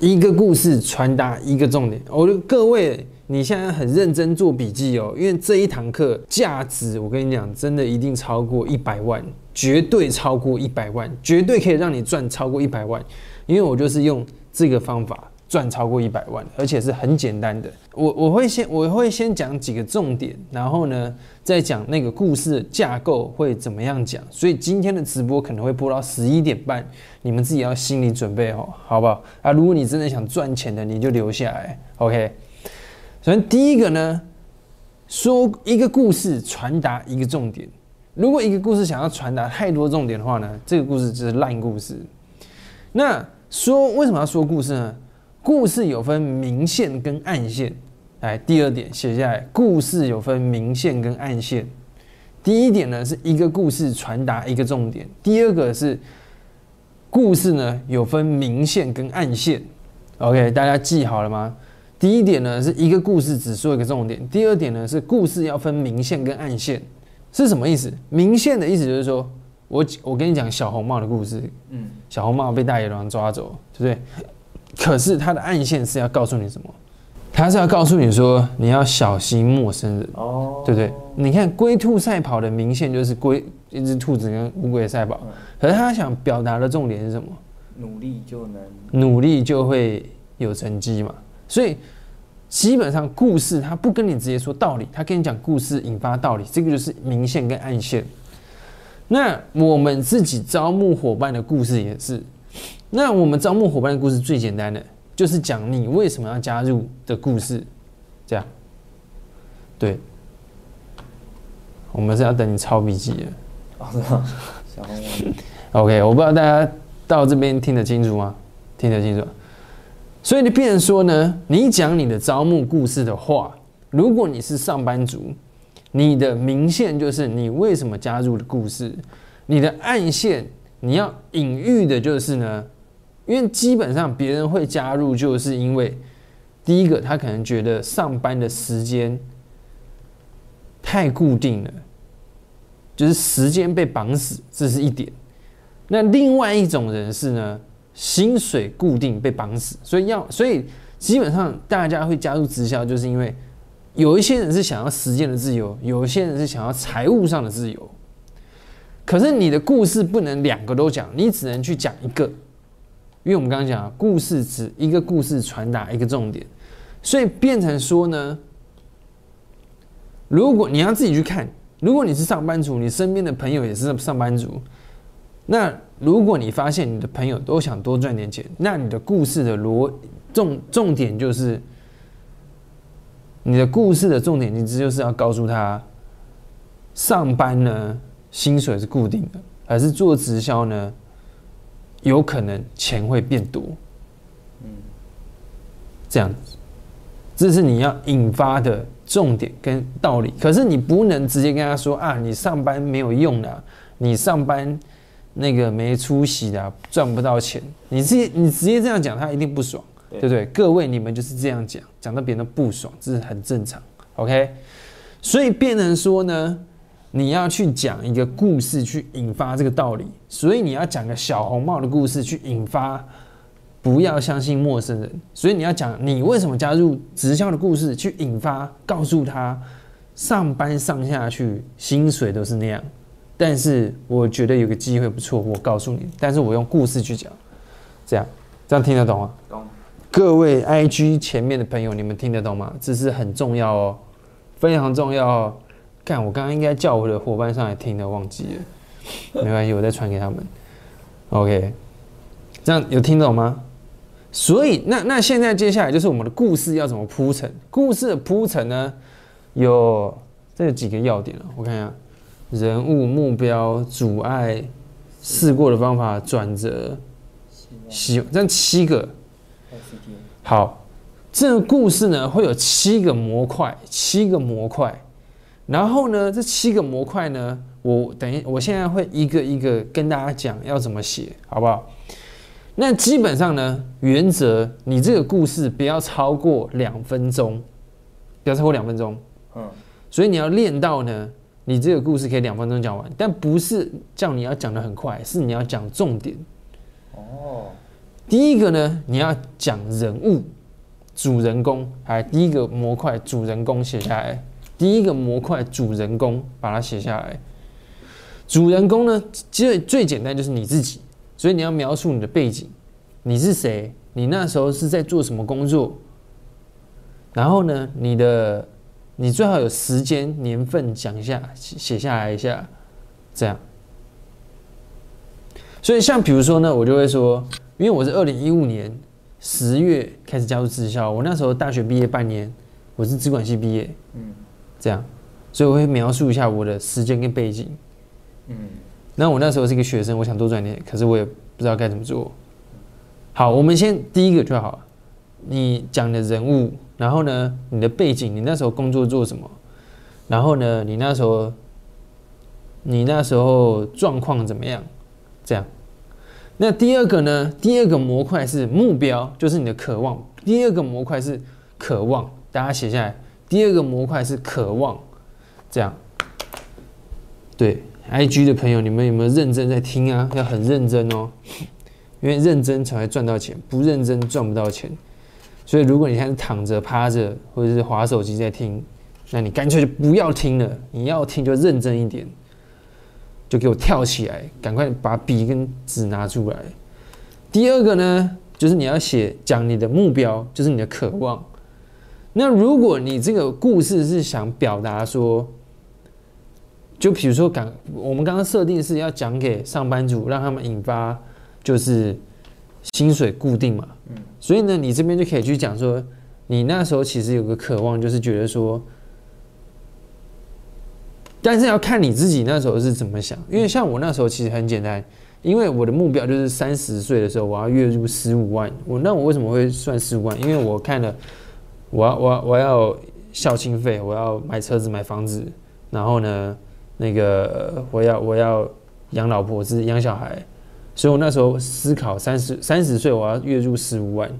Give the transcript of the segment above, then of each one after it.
一个故事传达一个重点。我、各位，你现在很认真做笔记哦，因为这一堂课价值，我跟你讲，真的一定超过一百万，绝对超过一百万，绝对可以让你赚超过一百万。因为我就是用这个方法赚超过一百万，而且是很简单的。我我会先我会先讲几个重点，然后呢再讲那个故事的架构会怎么样讲。所以今天的直播可能会播到十一点半，你们自己要心理准备哦，好不好？啊，如果你真的想赚钱的，你就留下来，OK。首先第一个呢，说一个故事传达一个重点。如果一个故事想要传达太多重点的话呢，这个故事就是烂故事。那说为什么要说故事呢？故事有分明线跟暗线。来，第二点写下来，故事有分明线跟暗线。第一点呢，是一个故事传达一个重点；第二个是故事呢有分明线跟暗线。OK，大家记好了吗？第一点呢是一个故事只说一个重点；第二点呢是故事要分明线跟暗线。是什么意思？明线的意思就是说。我我跟你讲小红帽的故事，嗯，小红帽被大野狼抓走，对不对？可是他的暗线是要告诉你什么？他是要告诉你说你要小心陌生人，哦，对不对？你看龟兔赛跑的明线就是龟一只兔子跟乌龟赛跑，可是他想表达的重点是什么？努力就能努力就会有成绩嘛。所以基本上故事他不跟你直接说道理，他跟你讲故事引发道理，这个就是明线跟暗线。那我们自己招募伙伴的故事也是。那我们招募伙伴的故事最简单的，就是讲你为什么要加入的故事。这样，对。我们是要等你抄笔记的。哦，是吗？小红 OK，我不知道大家到这边听得清楚吗？听得清楚。所以你变成说呢，你讲你的招募故事的话，如果你是上班族。你的明线就是你为什么加入的故事，你的暗线你要隐喻的就是呢，因为基本上别人会加入，就是因为第一个他可能觉得上班的时间太固定了，就是时间被绑死，这是一点。那另外一种人是呢，薪水固定被绑死，所以要所以基本上大家会加入直销，就是因为。有一些人是想要时间的自由，有一些人是想要财务上的自由。可是你的故事不能两个都讲，你只能去讲一个，因为我们刚刚讲，故事只一个故事传达一个重点，所以变成说呢，如果你要自己去看，如果你是上班族，你身边的朋友也是上班族，那如果你发现你的朋友都想多赚点钱，那你的故事的逻重重点就是。你的故事的重点，你这就是要告诉他，上班呢薪水是固定的，还是做直销呢，有可能钱会变多。嗯，这样子，这是你要引发的重点跟道理。可是你不能直接跟他说啊，你上班没有用的，你上班那个没出息的，赚不到钱。你直接你直接这样讲，他一定不爽。对不对？各位，你们就是这样讲，讲到别人不爽，这是很正常。OK，所以变成说呢，你要去讲一个故事去引发这个道理，所以你要讲个小红帽的故事去引发，不要相信陌生人。所以你要讲你为什么加入直销的故事去引发，告诉他上班上下去薪水都是那样，但是我觉得有个机会不错，我告诉你，但是我用故事去讲，这样这样听得懂吗？懂。各位 IG 前面的朋友，你们听得懂吗？这是很重要哦，非常重要哦。看，我刚刚应该叫我的伙伴上来听的，忘记了，没关系，我再传给他们。OK，这样有听懂吗？所以，那那现在接下来就是我们的故事要怎么铺陈？故事的铺陈呢，有这几个要点了。我看一下，人物、目标、阻碍、试过的方法、转折、希望，这样七个。好，这个故事呢会有七个模块，七个模块。然后呢，这七个模块呢，我等一，我现在会一个一个跟大家讲要怎么写，好不好？那基本上呢，原则你这个故事不要超过两分钟，不要超过两分钟。嗯。所以你要练到呢，你这个故事可以两分钟讲完，但不是叫你要讲的很快，是你要讲重点。哦。第一个呢，你要讲人物、主人公，来，第一个模块主人公写下来，第一个模块主人公把它写下来。主人公呢，其实最简单就是你自己，所以你要描述你的背景，你是谁，你那时候是在做什么工作，然后呢，你的你最好有时间年份讲一下，写下来一下，这样。所以像比如说呢，我就会说，因为我是二零一五年十月开始加入职校，我那时候大学毕业半年，我是资管系毕业，嗯，这样，所以我会描述一下我的时间跟背景，嗯，那我那时候是一个学生，我想多赚点，可是我也不知道该怎么做。好，我们先第一个就好，你讲的人物，然后呢，你的背景，你那时候工作做什么，然后呢，你那时候，你那时候状况怎么样？这样，那第二个呢？第二个模块是目标，就是你的渴望。第二个模块是渴望，大家写下来。第二个模块是渴望，这样。对，IG 的朋友，你们有没有认真在听啊？要很认真哦，因为认真才会赚到钱，不认真赚不到钱。所以，如果你现在躺着、趴着，或者是划手机在听，那你干脆就不要听了。你要听就认真一点。就给我跳起来，赶快把笔跟纸拿出来。第二个呢，就是你要写讲你的目标，就是你的渴望。那如果你这个故事是想表达说，就比如说刚我们刚刚设定是要讲给上班族，让他们引发就是薪水固定嘛。嗯。所以呢，你这边就可以去讲说，你那时候其实有个渴望，就是觉得说。但是要看你自己那时候是怎么想，因为像我那时候其实很简单，因为我的目标就是三十岁的时候我要月入十五万。我那我为什么会算十五万？因为我看了，我要我我要孝亲费，我要买车子买房子，然后呢，那个我要我要养老婆是养小孩，所以我那时候思考三十三十岁我要月入十五万。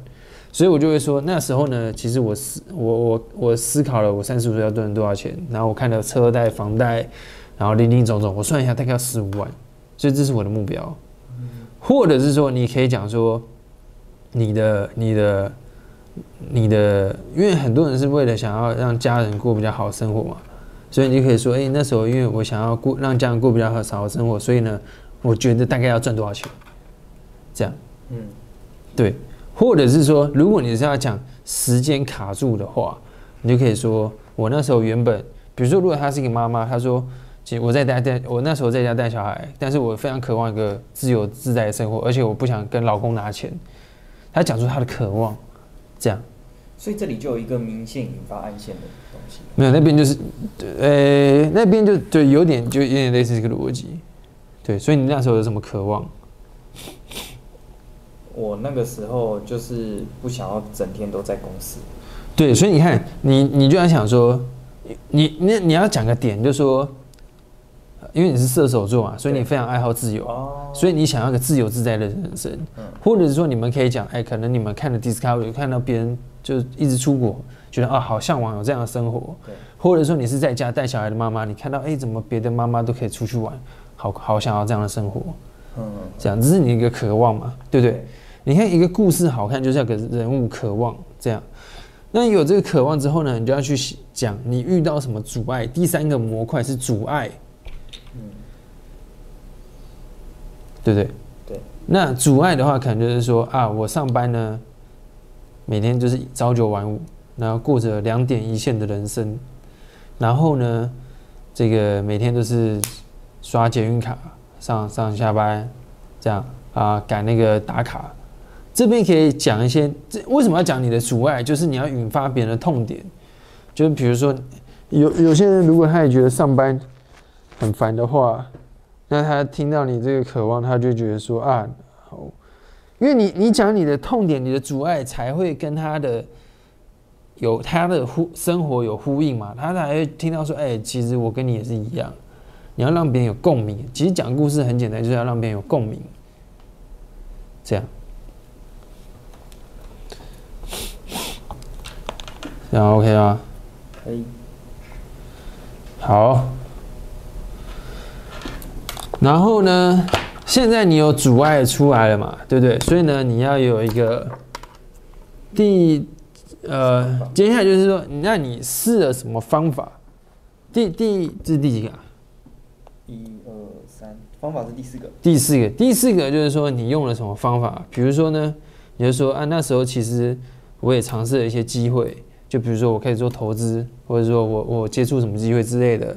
所以我就会说，那时候呢，其实我思我我我思考了，我三十五岁要赚多少钱，然后我看了车贷、房贷，然后零零总总，我算一下大概要十五万，所以这是我的目标。或者是说，你可以讲说，你的你的你的，因为很多人是为了想要让家人过比较好生活嘛，所以你就可以说，哎，那时候因为我想要过让家人过比较好好生活，所以呢，我觉得大概要赚多少钱，这样，嗯，对。或者是说，如果你是要讲时间卡住的话，你就可以说，我那时候原本，比如说，如果她是一个妈妈，她说，其实我在带带，我那时候在家带小孩，但是我非常渴望一个自由自在的生活，而且我不想跟老公拿钱。她讲出她的渴望，这样。所以这里就有一个明线引发暗线的东西。没有，那边就是，呃，那边就就有点就有点类似这个逻辑。对，所以你那时候有什么渴望？我那个时候就是不想要整天都在公司，对，所以你看，你你就要想说，你你你要讲个点，就说，因为你是射手座嘛，所以你非常爱好自由，所以你想要个自由自在的人生，或者是说，你们可以讲，哎，可能你们看了 Discovery，看到别人就一直出国，觉得啊，好向往有这样的生活，或者说你是在家带小孩的妈妈，你看到哎，怎么别的妈妈都可以出去玩，好好想要这样的生活，嗯，这样这是你一个渴望嘛，对不对？你看一个故事好看，就是要给人物渴望这样。那有这个渴望之后呢，你就要去讲你遇到什么阻碍。第三个模块是阻碍，嗯，对不对？对。那阻碍的话，可能就是说啊，我上班呢，每天就是朝九晚五，然后过着两点一线的人生，然后呢，这个每天都是刷捷运卡上上下班，这样啊，赶那个打卡。这边可以讲一些，这为什么要讲你的阻碍？就是你要引发别人的痛点，就是比如说，有有些人如果他也觉得上班很烦的话，那他听到你这个渴望，他就觉得说啊，好，因为你你讲你的痛点、你的阻碍，才会跟他的有他的呼生活有呼应嘛，他才会听到说，哎，其实我跟你也是一样，你要让别人有共鸣。其实讲故事很简单，就是要让别人有共鸣，这样。这样 OK 吗？可以。好。然后呢，现在你有阻碍出来了嘛，对不对？所以呢，你要有一个第呃，接下来就是说，那你试了什么方法？第第这是第几个、啊？一二三，方法是第四个。第四个，第四个就是说你用了什么方法？比如说呢，你就说啊，那时候其实我也尝试了一些机会，就比如说我可以做投资，或者说我我接触什么机会之类的。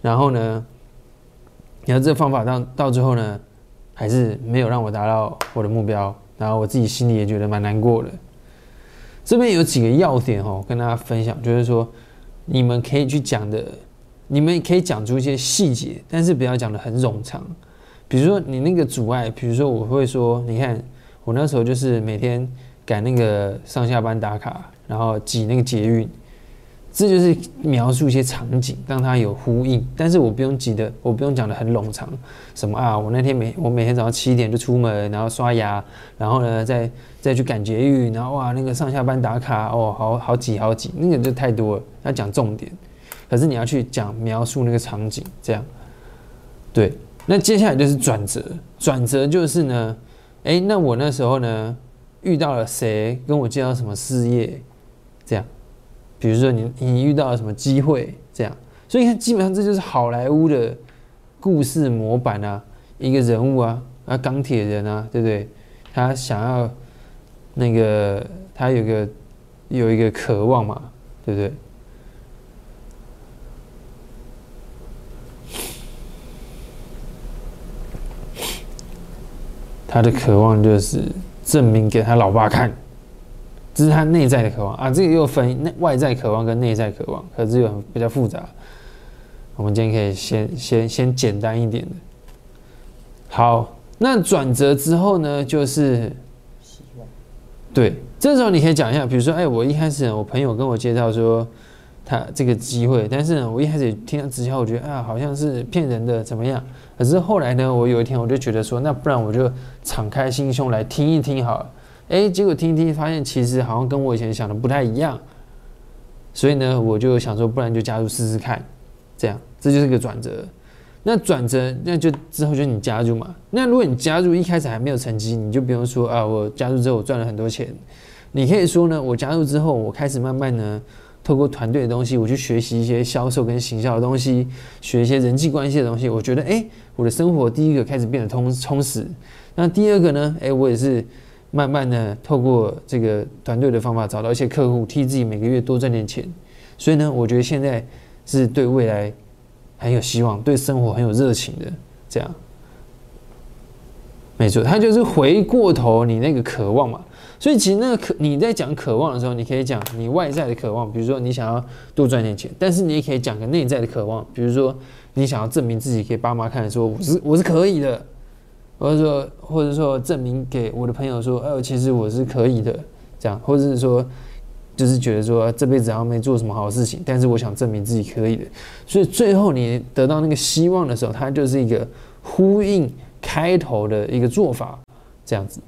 然后呢，然后这个方法到到最后呢，还是没有让我达到我的目标，然后我自己心里也觉得蛮难过的。这边有几个要点哦，跟大家分享，就是说你们可以去讲的，你们可以讲出一些细节，但是不要讲的很冗长。比如说你那个阻碍，比如说我会说，你看我那时候就是每天赶那个上下班打卡，然后挤那个捷运，这就是描述一些场景，让它有呼应。但是我不用挤的，我不用讲的很冗长，什么啊，我那天每我每天早上七点就出门，然后刷牙，然后呢再再去赶捷运，然后哇那个上下班打卡，哦好好挤好挤，那个就太多了，要讲重点。可是你要去讲描述那个场景，这样对。那接下来就是转折，转折就是呢，哎，那我那时候呢遇到了谁，跟我介绍什么事业，比如说你你遇到了什么机会，这样，所以你看基本上这就是好莱坞的故事模板啊，一个人物啊，啊钢铁人啊，对不对？他想要那个他有个有一个渴望嘛，对不对？他的渴望就是证明给他老爸看，这是他内在的渴望啊。这个又分内外在渴望跟内在渴望，可是又很比较复杂。我们今天可以先先先简单一点的。好，那转折之后呢，就是希望。对，这时候你可以讲一下，比如说，哎，我一开始我朋友跟我介绍说他这个机会，但是呢，我一开始听到直销，我觉得啊，好像是骗人的，怎么样？可是后来呢，我有一天我就觉得说，那不然我就敞开心胸来听一听好了。哎，结果听一听，发现其实好像跟我以前想的不太一样。所以呢，我就想说，不然就加入试试看，这样这就是个转折。那转折，那就之后就你加入嘛。那如果你加入一开始还没有成绩，你就不用说啊，我加入之后我赚了很多钱。你可以说呢，我加入之后，我开始慢慢呢。透过团队的东西，我去学习一些销售跟行销的东西，学一些人际关系的东西。我觉得，哎，我的生活第一个开始变得充充实。那第二个呢？哎，我也是慢慢的透过这个团队的方法，找到一些客户，替自己每个月多赚点钱。所以呢，我觉得现在是对未来很有希望，对生活很有热情的。这样，没错，他就是回过头你那个渴望嘛。所以其实那个渴你在讲渴望的时候，你可以讲你外在的渴望，比如说你想要多赚点钱，但是你也可以讲个内在的渴望，比如说你想要证明自己给爸妈看，说我是我是可以的，或者说或者说证明给我的朋友说，哎，其实我是可以的，这样，或者是说就是觉得说这辈子好像没做什么好事情，但是我想证明自己可以的，所以最后你得到那个希望的时候，它就是一个呼应开头的一个做法，这样子。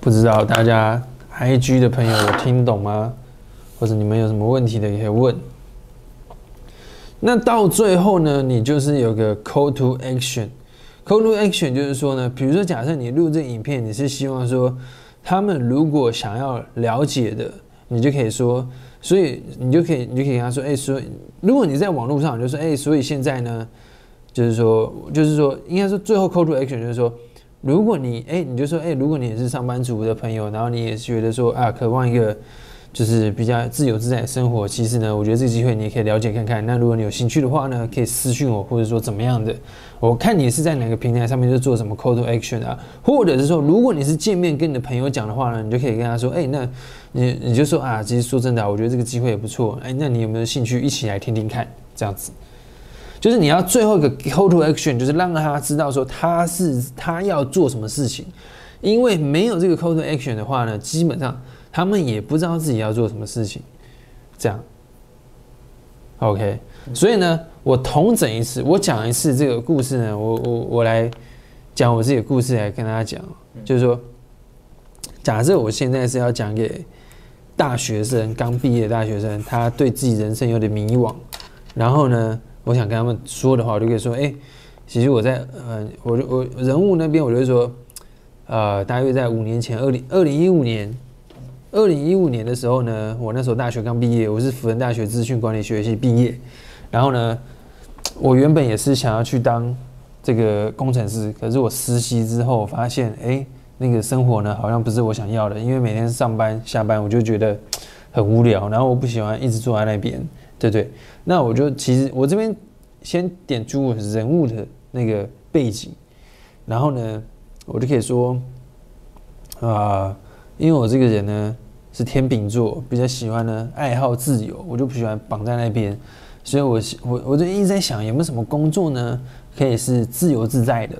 不知道大家 I G 的朋友有听懂吗？或者你们有什么问题的也可以问。那到最后呢，你就是有个 call to action。call to action 就是说呢，比如说假设你录这影片，你是希望说他们如果想要了解的，你就可以说，所以你就可以你就可以跟他说，哎，所以如果你在网络上就说，哎，所以现在呢，就是说就是说，应该说最后 call to action 就是说。如果你哎，你就说哎，如果你也是上班族的朋友，然后你也觉得说啊，渴望一个就是比较自由自在的生活，其实呢，我觉得这个机会你也可以了解看看。那如果你有兴趣的话呢，可以私信我，或者说怎么样的，我看你是在哪个平台上面就做什么 call to action 啊，或者是说，如果你是见面跟你的朋友讲的话呢，你就可以跟他说，哎，那你你就说啊，其实说真的，我觉得这个机会也不错，哎，那你有没有兴趣一起来听听看？这样子。就是你要最后一个 call to action，就是让他知道说他是他要做什么事情，因为没有这个 call to action 的话呢，基本上他们也不知道自己要做什么事情。这样，OK，所以呢，我同整一次，我讲一次这个故事呢，我我我来讲我自己的故事来跟大家讲，就是说，假设我现在是要讲给大学生刚毕业的大学生，他对自己人生有点迷惘，然后呢。我想跟他们说的话，我就可以说，哎、其实我在呃，我我人物那边，我就会说，呃，大约在五年前，二零二零一五年，二零一五年的时候呢，我那时候大学刚毕业，我是福仁大学资讯管理学系毕业，然后呢，我原本也是想要去当这个工程师，可是我实习之后发现，哎、那个生活呢好像不是我想要的，因为每天上班下班我就觉得很无聊，然后我不喜欢一直坐在那边，对不对？那我就其实我这边先点出我人物的那个背景，然后呢，我就可以说，啊、因为我这个人呢是天秤座，比较喜欢呢爱好自由，我就不喜欢绑在那边，所以我我我就一直在想有没有什么工作呢可以是自由自在的，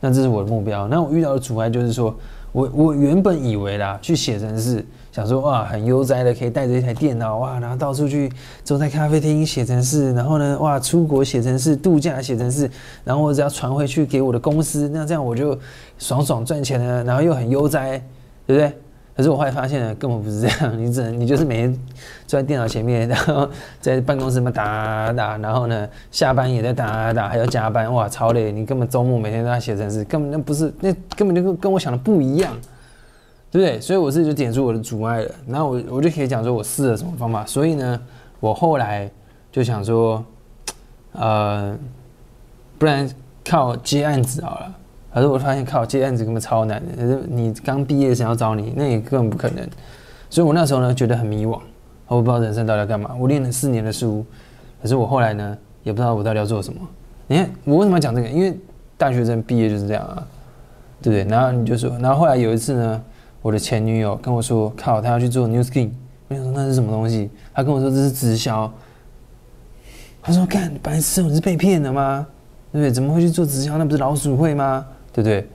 那这是我的目标。那我遇到的阻碍就是说，我我原本以为啦，去写程式，想说哇很悠哉的，可以带着一台电脑哇，然后到处去坐在咖啡厅写程式，然后呢哇出国写程式，度假写程式，然后我只要传回去给我的公司，那这样我就爽爽赚钱了，然后又很悠哉，对不对？可是我后来发现呢，根本不是这样，你只能你就是每天坐在电脑前面，然后在办公室里面打打，然后呢下班也在打打，还要加班，哇超累！你根本周末每天都在写程式，根本那不是那根本就跟跟我想的不一样，对不对？所以我自己就点出我的阻碍了，然后我我就可以讲说我试了什么方法，所以呢，我后来就想说，呃，不然靠接案子好了。可是我发现靠接案子根本超难的，可是你刚毕业想要找你，那也根本不可能。所以我那时候呢觉得很迷惘，我不知道人生到底要干嘛。我练了四年的书，可是我后来呢也不知道我到底要做什么。你看我为什么要讲这个？因为大学生毕业就是这样啊，对不对？然后你就说，然后后来有一次呢，我的前女友跟我说，靠，她要去做 New Skin，我想说那是什么东西？她跟我说这是直销。她说干，白痴哦，你是被骗的吗？对不对？怎么会去做直销？那不是老鼠会吗？对不对？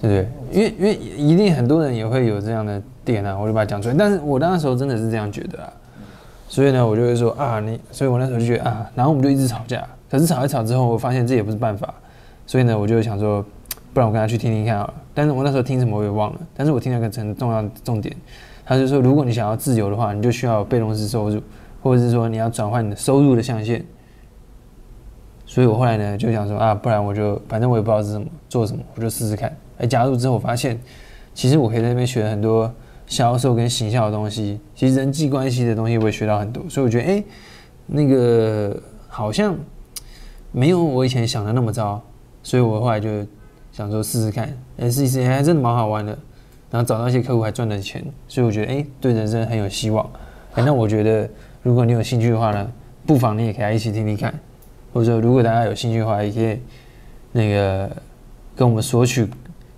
对不对？因为因为一定很多人也会有这样的点啊，我就把它讲出来。但是我那时候真的是这样觉得啊，所以呢，我就会说啊，你，所以我那时候就觉得啊，然后我们就一直吵架。可是吵一吵之后，我发现这也不是办法，所以呢，我就想说，不然我跟他去听听看好了。但是我那时候听什么我也忘了，但是我听了个很重要的重点，他就说，如果你想要自由的话，你就需要被动式收入，或者是说你要转换你的收入的象限。所以我后来呢就想说啊，不然我就反正我也不知道是什么做什么，我就试试看。哎，加入之后我发现，其实我可以在那边学很多销售跟行销的东西，其实人际关系的东西我也学到很多。所以我觉得哎，那个好像没有我以前想的那么糟。所以我后来就想说试试看，哎，试一试，哎，还真的蛮好玩的。然后找到一些客户还赚了钱，所以我觉得哎，对人生很有希望。哎，那我觉得如果你有兴趣的话呢，不妨你也可以来一起听听看。或者，如果大家有兴趣的话，也可以那个跟我们索取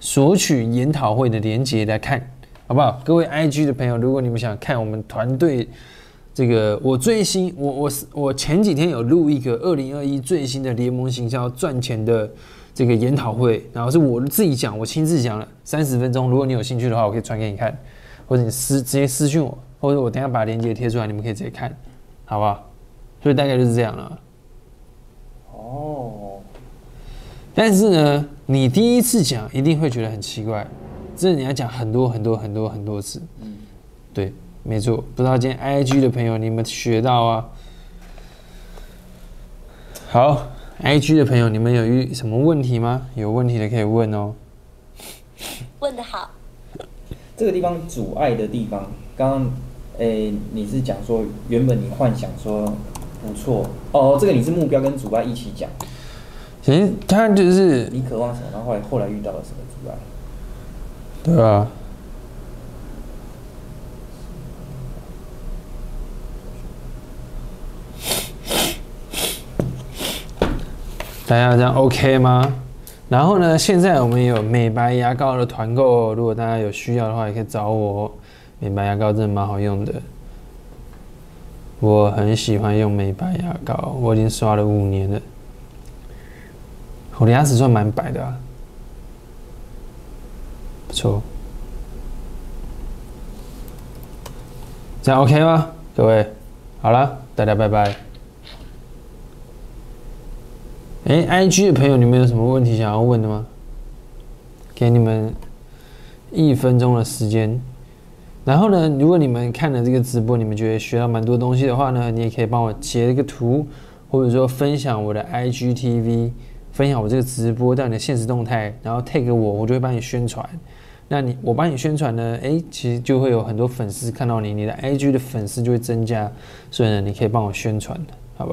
索取研讨会的连接来看，好不好？各位 IG 的朋友，如果你们想看我们团队这个我最新，我我我前几天有录一个二零二一最新的联盟行销赚钱的这个研讨会，然后是我自己讲，我亲自讲了三十分钟。如果你有兴趣的话，我可以传给你看，或者你私直接私信我，或者我等下把链接贴出来，你们可以直接看，好不好？所以大概就是这样了。哦，但是呢，你第一次讲一定会觉得很奇怪，这你要讲很多很多很多很多次。嗯，对，没错。不知道今天 IG 的朋友你们学到啊？好，IG 的朋友，你们有遇什么问题吗？有问题的可以问哦。问的好，这个地方阻碍的地方，刚刚诶你是讲说原本你幻想说不错哦，这个你是目标跟阻碍一起讲，其实他就是你渴望什么，然后后来后来遇到了什么阻碍？对啊，大家这样 OK 吗？然后呢，现在我们有美白牙膏的团购哦，如果大家有需要的话，也可以找我哦。美白牙膏真的蛮好用的，我很喜欢用美白牙膏，我已经刷了五年了。我的牙齿算蛮白的啊，不错。这样 OK 吗？各位，好了，大家拜拜。哎，IG 的朋友，你们有什么问题想要问的吗？给你们一分钟的时间。然后呢，如果你们看了这个直播，你们觉得学到蛮多东西的话呢，你也可以帮我截一个图，或者说分享我的 IGTV，分享我这个直播到你的现实动态，然后 tag 我，我就会帮你宣传。那你我帮你宣传呢，诶，其实就会有很多粉丝看到你，你的 IG 的粉丝就会增加，所以呢，你可以帮我宣传的。